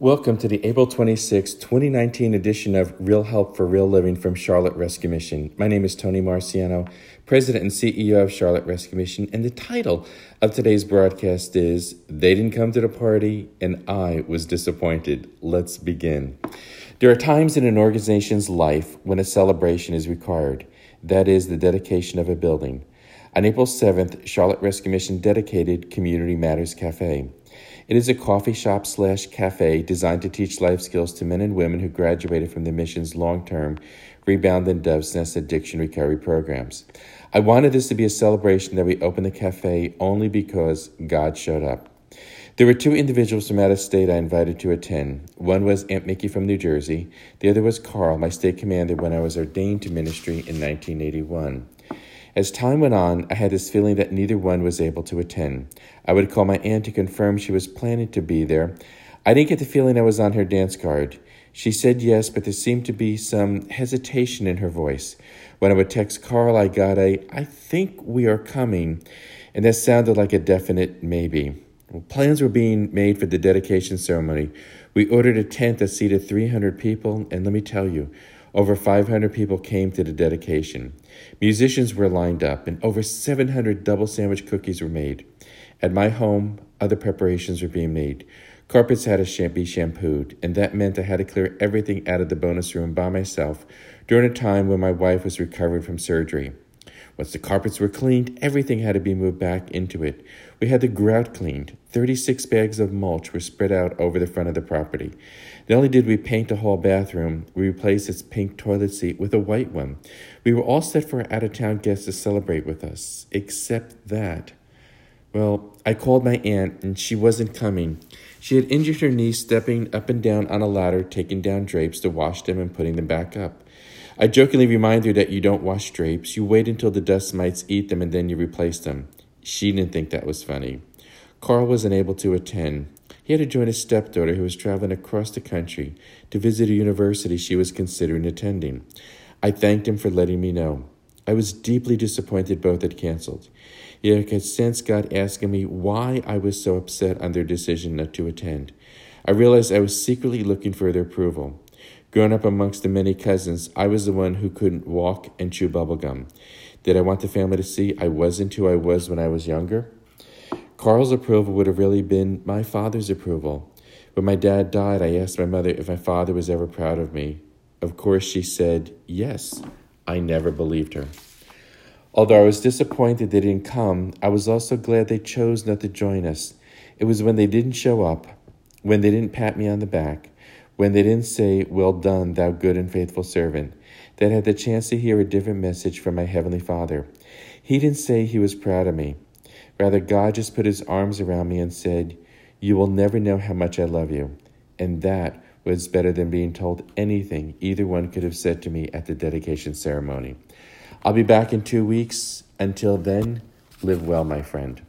Welcome to the April 26, 2019 edition of Real Help for Real Living from Charlotte Rescue Mission. My name is Tony Marciano, President and CEO of Charlotte Rescue Mission, and the title of today's broadcast is They Didn't Come to the Party and I Was Disappointed. Let's begin. There are times in an organization's life when a celebration is required. That is the dedication of a building. On April 7th, Charlotte Rescue Mission dedicated Community Matters Cafe. It is a coffee shop slash cafe designed to teach life skills to men and women who graduated from the mission's long term Rebound and Dove's Nest addiction recovery programs. I wanted this to be a celebration that we opened the cafe only because God showed up. There were two individuals from out of state I invited to attend. One was Aunt Mickey from New Jersey. The other was Carl, my state commander when I was ordained to ministry in 1981. As time went on, I had this feeling that neither one was able to attend. I would call my aunt to confirm she was planning to be there. I didn't get the feeling I was on her dance card. She said yes, but there seemed to be some hesitation in her voice. When I would text Carl, I got a, I think we are coming, and that sounded like a definite maybe. Well, plans were being made for the dedication ceremony. We ordered a tent that seated 300 people, and let me tell you, over 500 people came to the dedication. Musicians were lined up, and over 700 double sandwich cookies were made. At my home, other preparations were being made. Carpets had to be shampooed, and that meant I had to clear everything out of the bonus room by myself during a time when my wife was recovering from surgery. Once the carpets were cleaned, everything had to be moved back into it. We had the grout cleaned. 36 bags of mulch were spread out over the front of the property. Not only did we paint the hall bathroom, we replaced its pink toilet seat with a white one. We were all set for our out of town guests to celebrate with us, except that. Well, I called my aunt, and she wasn't coming. She had injured her knee stepping up and down on a ladder, taking down drapes to wash them and putting them back up. I jokingly remind her that you don't wash drapes, you wait until the dust mites eat them and then you replace them. She didn't think that was funny. Carl was unable to attend. He had to join his stepdaughter who was traveling across the country to visit a university she was considering attending. I thanked him for letting me know. I was deeply disappointed both had canceled. Yet I could sense God asking me why I was so upset on their decision not to attend. I realized I was secretly looking for their approval. Growing up amongst the many cousins, I was the one who couldn't walk and chew bubblegum. Did I want the family to see I wasn't who I was when I was younger? Carl's approval would have really been my father's approval. When my dad died, I asked my mother if my father was ever proud of me. Of course, she said yes. I never believed her. Although I was disappointed they didn't come, I was also glad they chose not to join us. It was when they didn't show up, when they didn't pat me on the back, when they didn't say, Well done, thou good and faithful servant, that had the chance to hear a different message from my Heavenly Father. He didn't say he was proud of me. Rather, God just put his arms around me and said, You will never know how much I love you. And that was better than being told anything either one could have said to me at the dedication ceremony. I'll be back in two weeks. Until then, live well, my friend.